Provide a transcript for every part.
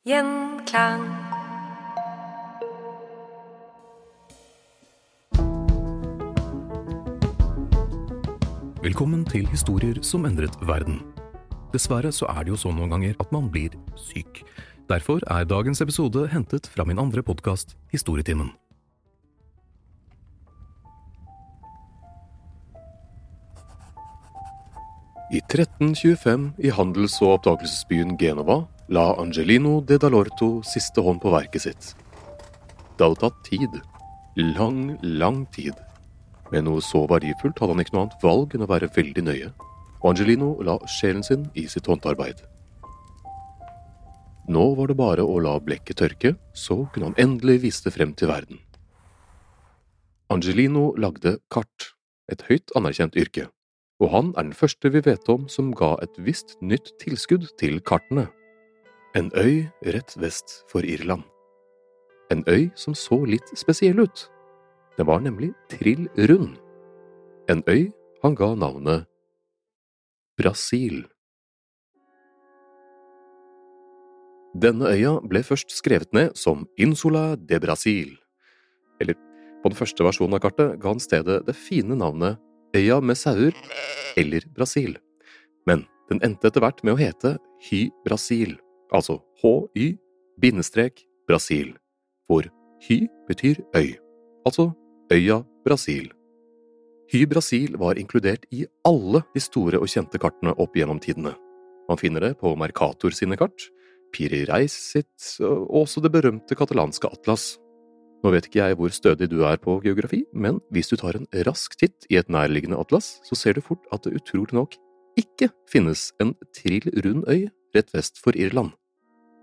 Gjenklang. Velkommen til historier som endret verden. Dessverre så er det jo sånn noen ganger at man blir syk. Derfor er dagens episode hentet fra min andre podkast, Historietimen. I 1325, i handels- og oppdagelsesbyen Genova, la Angelino de Dalorto siste hånd på verket sitt. Det hadde tatt tid. Lang, lang tid. Med noe så verdifullt hadde han ikke noe annet valg enn å være veldig nøye, og Angelino la sjelen sin i sitt håndarbeid. Nå var det bare å la blekket tørke, så kunne han endelig vise det frem til verden. Angelino lagde kart, et høyt anerkjent yrke, og han er den første vi vet om som ga et visst nytt tilskudd til kartene. En øy rett vest for Irland. En øy som så litt spesiell ut. Den var nemlig trill rund. En øy han ga navnet Brasil. Denne øya ble først skrevet ned som Insula de Brasil. Eller, på den første versjonen av kartet ga han stedet det fine navnet Øya med sauer, eller Brasil. Men den endte etter hvert med å hete Hy Brasil, altså HY bindestrek Brasil, hvor Hy betyr øy, altså øya Brasil. Hy Brasil var inkludert i alle de store og kjente kartene opp gjennom tidene. Man finner det på Mercator sine kart, Piri Reis sitt og også det berømte katalanske Atlas. Nå vet ikke jeg hvor stødig du er på geografi, men hvis du tar en rask titt i et nærliggende atlas, så ser du fort at det utrolig nok ikke finnes en trill rund øy rett vest for Irland.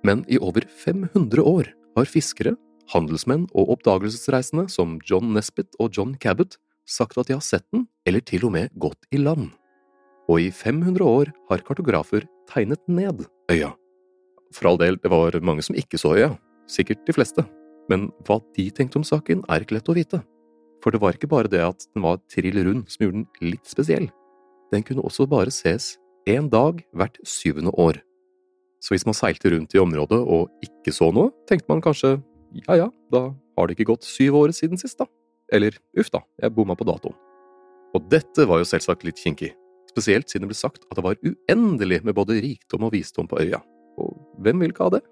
Men i over 500 år har fiskere, handelsmenn og oppdagelsesreisende som John Nesbitt og John Cabot sagt at de har sett den, eller til og med gått i land. Og i 500 år har kartografer tegnet ned øya. For all del, det var mange som ikke så øya, sikkert de fleste, men hva de tenkte om saken er ikke lett å vite. For det var ikke bare det at den var trill rund som gjorde den litt spesiell, den kunne også bare ses én dag hvert syvende år. Så hvis man seilte rundt i området og ikke så noe, tenkte man kanskje ja ja, da har det ikke gått syv år siden sist, da. Eller uff da, jeg bomma på datoen. Og dette var jo selvsagt litt kinkig, spesielt siden det ble sagt at det var uendelig med både rikdom og visdom på øya. Og hvem vil ikke ha det?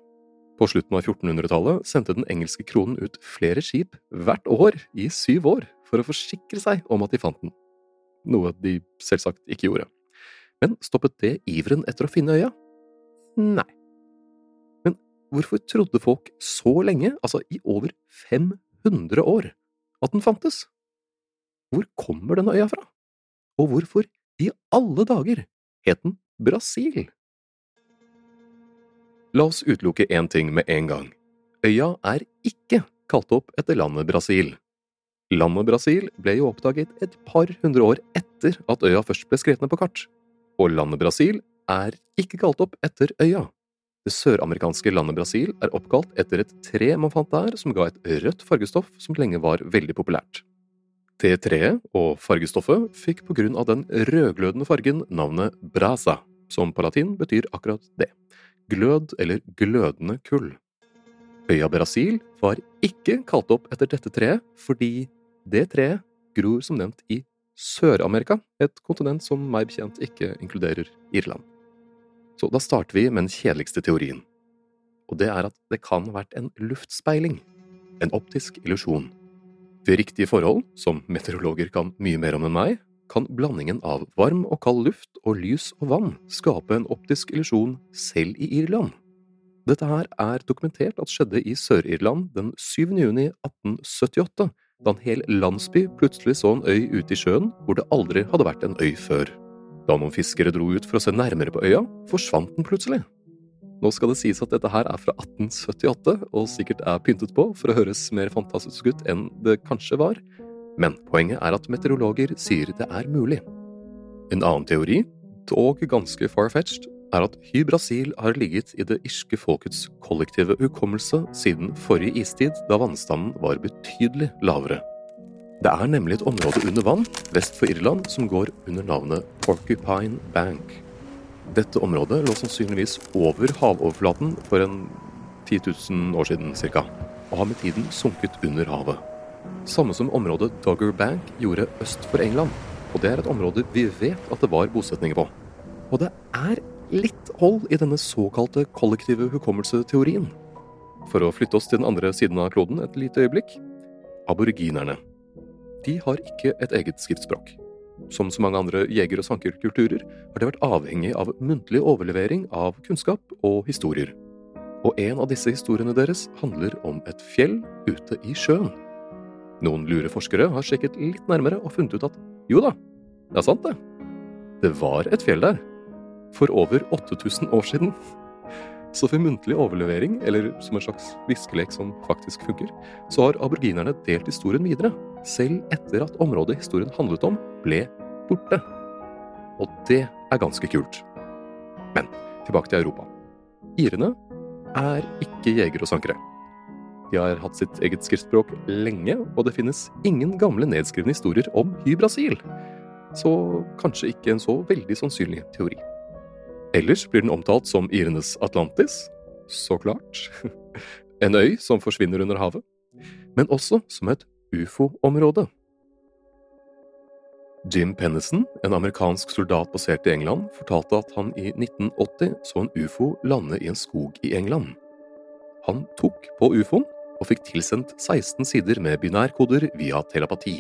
På slutten av 1400-tallet sendte den engelske kronen ut flere skip hvert år i syv år for å forsikre seg om at de fant den, noe de selvsagt ikke gjorde. Men stoppet det iveren etter å finne øya? Nei. Men hvorfor trodde folk så lenge, altså i over 500 år, at den fantes? Hvor kommer denne øya fra? Og hvorfor i alle dager het den Brasil? La oss utelukke én ting med en gang. Øya er ikke kalt opp etter landet Brasil. Landet Brasil ble jo oppdaget et par hundre år etter at øya først ble skrevet ned på kart, og landet Brasil er ikke kalt opp etter øya. Det søramerikanske landet Brasil er oppkalt etter et tre man fant der som ga et rødt fargestoff som lenge var veldig populært. Det treet og fargestoffet fikk på grunn av den rødglødende fargen navnet brasa, som på latin betyr akkurat det – glød eller glødende kull. Øya Brasil var ikke kalt opp etter dette treet fordi det treet gror som nevnt i Sør-Amerika, et kontinent som meg bekjent ikke inkluderer Irland. Så da starter vi med den kjedeligste teorien, og det er at det kan ha vært en luftspeiling, en optisk illusjon. Ved riktige forhold, som meteorologer kan mye mer om enn meg, kan blandingen av varm og kald luft og lys og vann skape en optisk illusjon selv i Irland. Dette her er dokumentert at skjedde i Sør-Irland den 7. juni 1878, da en hel landsby plutselig så en øy ute i sjøen hvor det aldri hadde vært en øy før. Da noen fiskere dro ut for å se nærmere på øya, forsvant den plutselig. Nå skal det sies at dette her er fra 1878, og sikkert er pyntet på for å høres mer fantastisk ut enn det kanskje var, men poenget er at meteorologer sier det er mulig. En annen teori, dog ganske far-fetched, er at Hy-Brasil har ligget i det irske folkets kollektive hukommelse siden forrige istid, da vannstanden var betydelig lavere. Det er nemlig et område under vann vest for Irland som går under navnet Porcupine Bank. Dette området lå sannsynligvis over havoverflaten for en 10 000 år siden ca., og har med tiden sunket under havet. Samme som området Dogger Bank gjorde øst for England, og det er et område vi vet at det var bosetninger på. Og det er litt hold i denne såkalte kollektive hukommelseteorien. For å flytte oss til den andre siden av kloden et lite øyeblikk. Aboriginerne. De har ikke et eget skriftspråk. Som så mange andre jeger- og sankerkulturer har de vært avhengig av muntlig overlevering av kunnskap og historier. Og en av disse historiene deres handler om et fjell ute i sjøen. Noen lure forskere har sjekket litt nærmere og funnet ut at jo da, det er sant det. Det var et fjell der for over 8000 år siden. Så for muntlig overlevering, eller som en slags viskelek som faktisk funker, så har aborginerne delt historien videre, selv etter at området historien handlet om, ble borte. Og det er ganske kult. Men tilbake til Europa. Irene er ikke jegere og sankere. De har hatt sitt eget skriftspråk lenge, og det finnes ingen gamle nedskrevne historier om Hy-Brasil. Så kanskje ikke en så veldig sannsynlig teori. Ellers blir den omtalt som irenes Atlantis, så klart, en øy som forsvinner under havet, men også som et ufo-område. Jim Pennison, en amerikansk soldat basert i England, fortalte at han i 1980 så en ufo lande i en skog i England. Han tok på ufoen og fikk tilsendt 16 sider med binærkoder via telepati.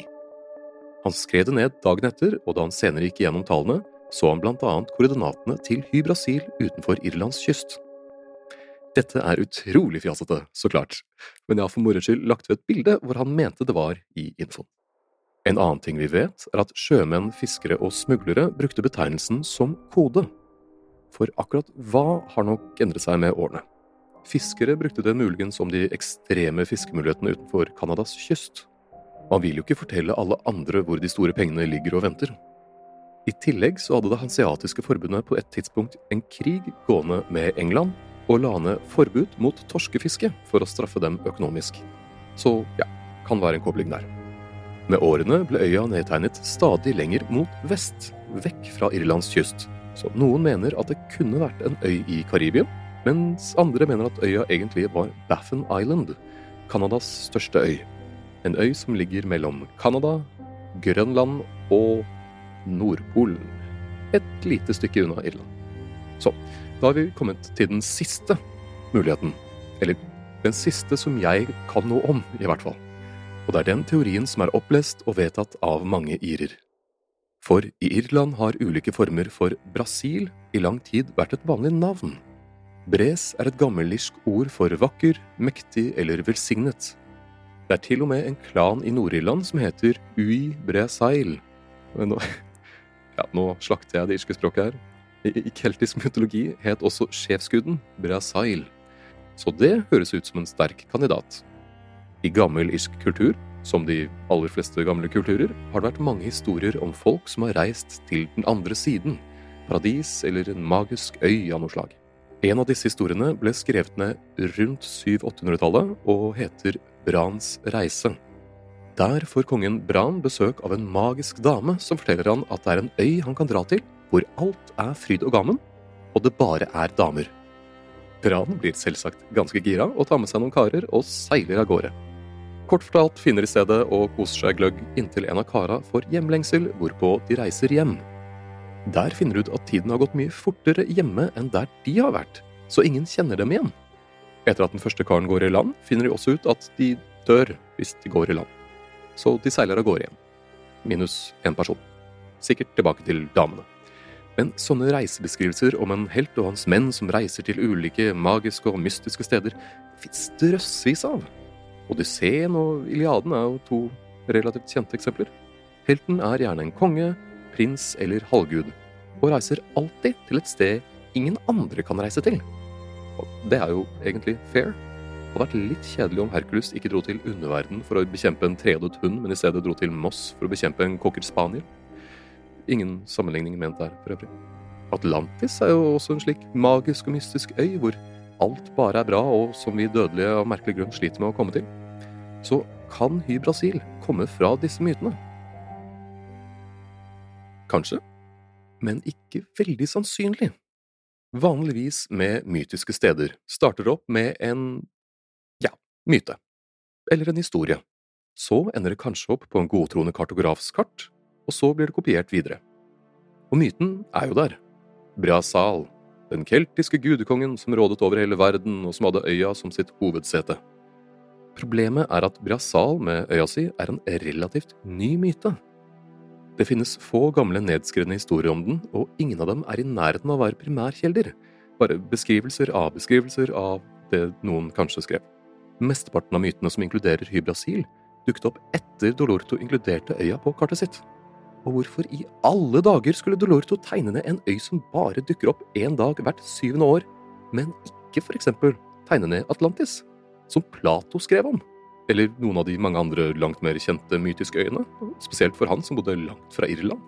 Han skrev det ned dagen etter, og da han senere gikk gjennom tallene, så han blant annet koordinatene til Hy-Brasil utenfor Irlands kyst. Dette er utrolig fjasete, så klart, men jeg har for moro skyld lagt ved et bilde hvor han mente det var i infoen. En annen ting vi vet, er at sjømenn, fiskere og smuglere brukte betegnelsen som kode. For akkurat hva har nok endret seg med årene. Fiskere brukte det muligens om de ekstreme fiskemulighetene utenfor Canadas kyst. Man vil jo ikke fortelle alle andre hvor de store pengene ligger og venter. I tillegg så hadde Det hanseatiske forbundet på et tidspunkt en krig gående med England, og la ned forbud mot torskefiske for å straffe dem økonomisk. Så ja, kan være en kobling der. Med årene ble øya nedtegnet stadig lenger mot vest, vekk fra Irlands kyst. Så noen mener at det kunne vært en øy i Karibia, mens andre mener at øya egentlig var Baffin Island, Canadas største øy. En øy som ligger mellom Canada, Grønland og Nordpolen. Et lite stykke unna Irland. Så, da har vi kommet til den siste muligheten. Eller den siste som jeg kan noe om, i hvert fall. Og det er den teorien som er opplest og vedtatt av mange irer. For i Irland har ulike former for Brasil i lang tid vært et vanlig navn. Bres er et gammelirsk ord for vakker, mektig eller velsignet. Det er til og med en klan i Nord-Irland som heter Ui Bresail. Nå, ja, nå slakter jeg det irske språket her. I, I, keltisk mytologi het også sjefsguden Brasail, så det høres ut som en sterk kandidat. I gammel irsk kultur, som de aller fleste gamle kulturer, har det vært mange historier om folk som har reist til den andre siden, paradis eller en magisk øy av noe slag. En av disse historiene ble skrevet ned rundt 700-800-tallet og heter Brans reise. Der får kongen Bran besøk av en magisk dame som forteller han at det er en øy han kan dra til, hvor alt er fryd og gammen, og det bare er damer. Bran blir selvsagt ganske gira og tar med seg noen karer og seiler av gårde. Kort fortalt finner de stedet og koser seg gløgg inntil en av kara får hjemlengsel, hvorpå de reiser hjem. Der finner de ut at tiden har gått mye fortere hjemme enn der de har vært, så ingen kjenner dem igjen. Etter at den første karen går i land, finner de også ut at de dør hvis de går i land. Så de seiler av gårde igjen. Minus én person. Sikkert tilbake til damene. Men sånne reisebeskrivelser om en helt og hans menn som reiser til ulike magiske og mystiske steder, fins drøssevis av. Odysseen og Iliaden er jo to relativt kjente eksempler. Helten er gjerne en konge, prins eller halvgud, og reiser alltid til et sted ingen andre kan reise til. Og det er jo egentlig fair. Hadde vært litt kjedelig om Hercules ikke dro til underverden for å bekjempe en trehodet hund, men i stedet dro til Moss for å bekjempe en cocker spaniel. Ingen sammenligning ment der, for øvrig. Atlantis er jo også en slik magisk og mystisk øy hvor alt bare er bra, og som vi dødelige av merkelig grunn sliter med å komme til. Så kan Hy-Brasil komme fra disse mytene? Kanskje, men ikke veldig sannsynlig. Vanligvis med mytiske steder starter opp med en myte. Eller en historie. Så ender det kanskje opp på en godtroende kartografs kart, og så blir det kopiert videre. Og myten er jo der. Brasal, den keltiske gudekongen som rådet over hele verden og som hadde øya som sitt hovedsete. Problemet er at Brasal med øya si er en relativt ny myte. Det finnes få gamle nedskrevne historier om den, og ingen av dem er i nærheten av å være primærkilder, bare beskrivelser av beskrivelser av det noen kanskje skrev. Mesteparten av mytene som inkluderer Hybrasil, dukket opp etter Dolorto inkluderte øya på kartet sitt. Og hvorfor i alle dager skulle Dolorto tegne ned en øy som bare dukker opp én dag hvert syvende år, men ikke for eksempel tegne ned Atlantis, som Plato skrev om? Eller noen av de mange andre langt mer kjente mytiske øyene, spesielt for han som bodde langt fra Irland.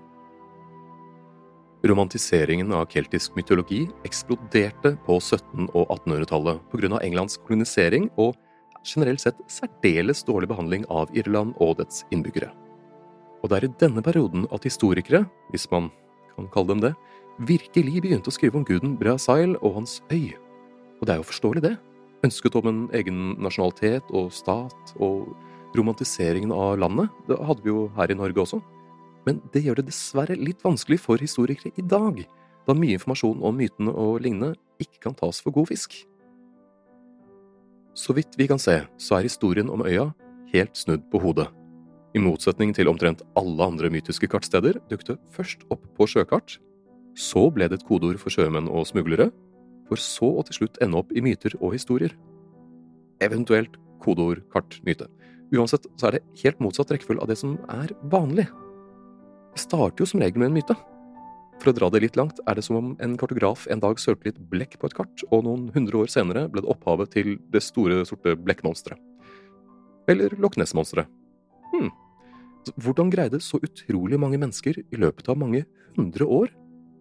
Romantiseringen av keltisk mytologi eksploderte på 1700- og 1800-tallet pga. Englands kolonisering og generelt sett særdeles dårlig behandling av Irland og dets innbyggere. Og det er i denne perioden at historikere, hvis man kan kalle dem det, virkelig begynte å skrive om guden Brasail og hans øy. Og det er jo forståelig, det. Ønsket om en egen nasjonalitet og stat og romantiseringen av landet, det hadde vi jo her i Norge også. Men det gjør det dessverre litt vanskelig for historikere i dag, da mye informasjon om mytene og lignende ikke kan tas for god fisk. Så vidt vi kan se, så er historien om øya helt snudd på hodet. I motsetning til omtrent alle andre mytiske kartsteder dukket først opp på sjøkart, så ble det et kodeord for sjømenn og smuglere, for så å til slutt ende opp i myter og historier. Eventuelt kodeord, kart, myte. Uansett så er det helt motsatt rekkefølge av det som er vanlig. Det starter jo som regel med en myte. For å dra det litt langt er det som om en kartograf en dag sølte litt blekk på et kart, og noen hundre år senere ble det opphavet til det store, sorte blekkmonsteret. Eller Loch Ness-monsteret, Hm. Hvordan greide så utrolig mange mennesker i løpet av mange hundre år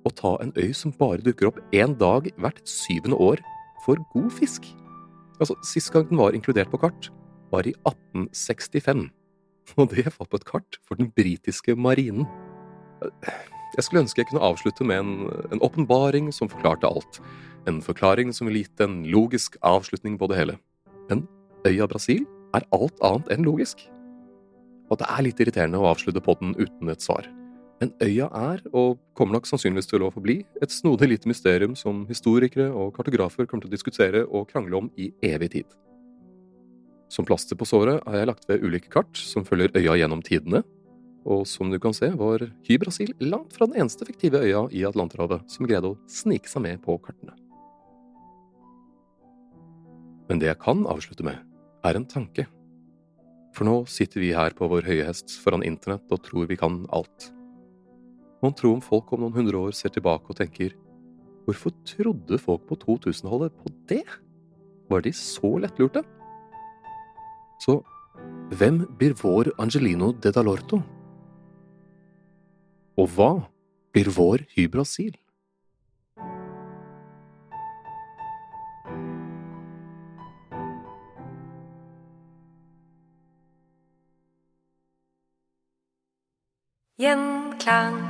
å ta en øy som bare dukker opp én dag hvert syvende år, for god fisk? Altså, Sist gang den var inkludert på kart, var i 1865. Og det var på et kart for den britiske marinen. Jeg skulle ønske jeg kunne avslutte med en åpenbaring som forklarte alt. En forklaring som ville gitt en logisk avslutning på det hele. Men øya Brasil er alt annet enn logisk og det er litt irriterende å avslutte podden uten et svar. Men øya er, og kommer nok sannsynligvis til å forbli, et snodig lite mysterium som historikere og kartografer kommer til å diskutere og krangle om i evig tid. Som plaster på såret har jeg lagt ved ulike kart som følger øya gjennom tidene, og som du kan se var Hy-Brasil langt fra den eneste fiktive øya i Atlanterhavet som greide å snike seg med på kartene. Men det jeg kan avslutte med, er en tanke. For nå sitter vi her på vår høye hest foran internett og tror vi kan alt. Mon tro om folk om noen hundre år ser tilbake og tenker hvorfor trodde folk på 2000-tallet på det? Var de så lettlurte? Så hvem blir vår Angelino de Dalorto? Og hva blir vår hybrosil? Gjenklang.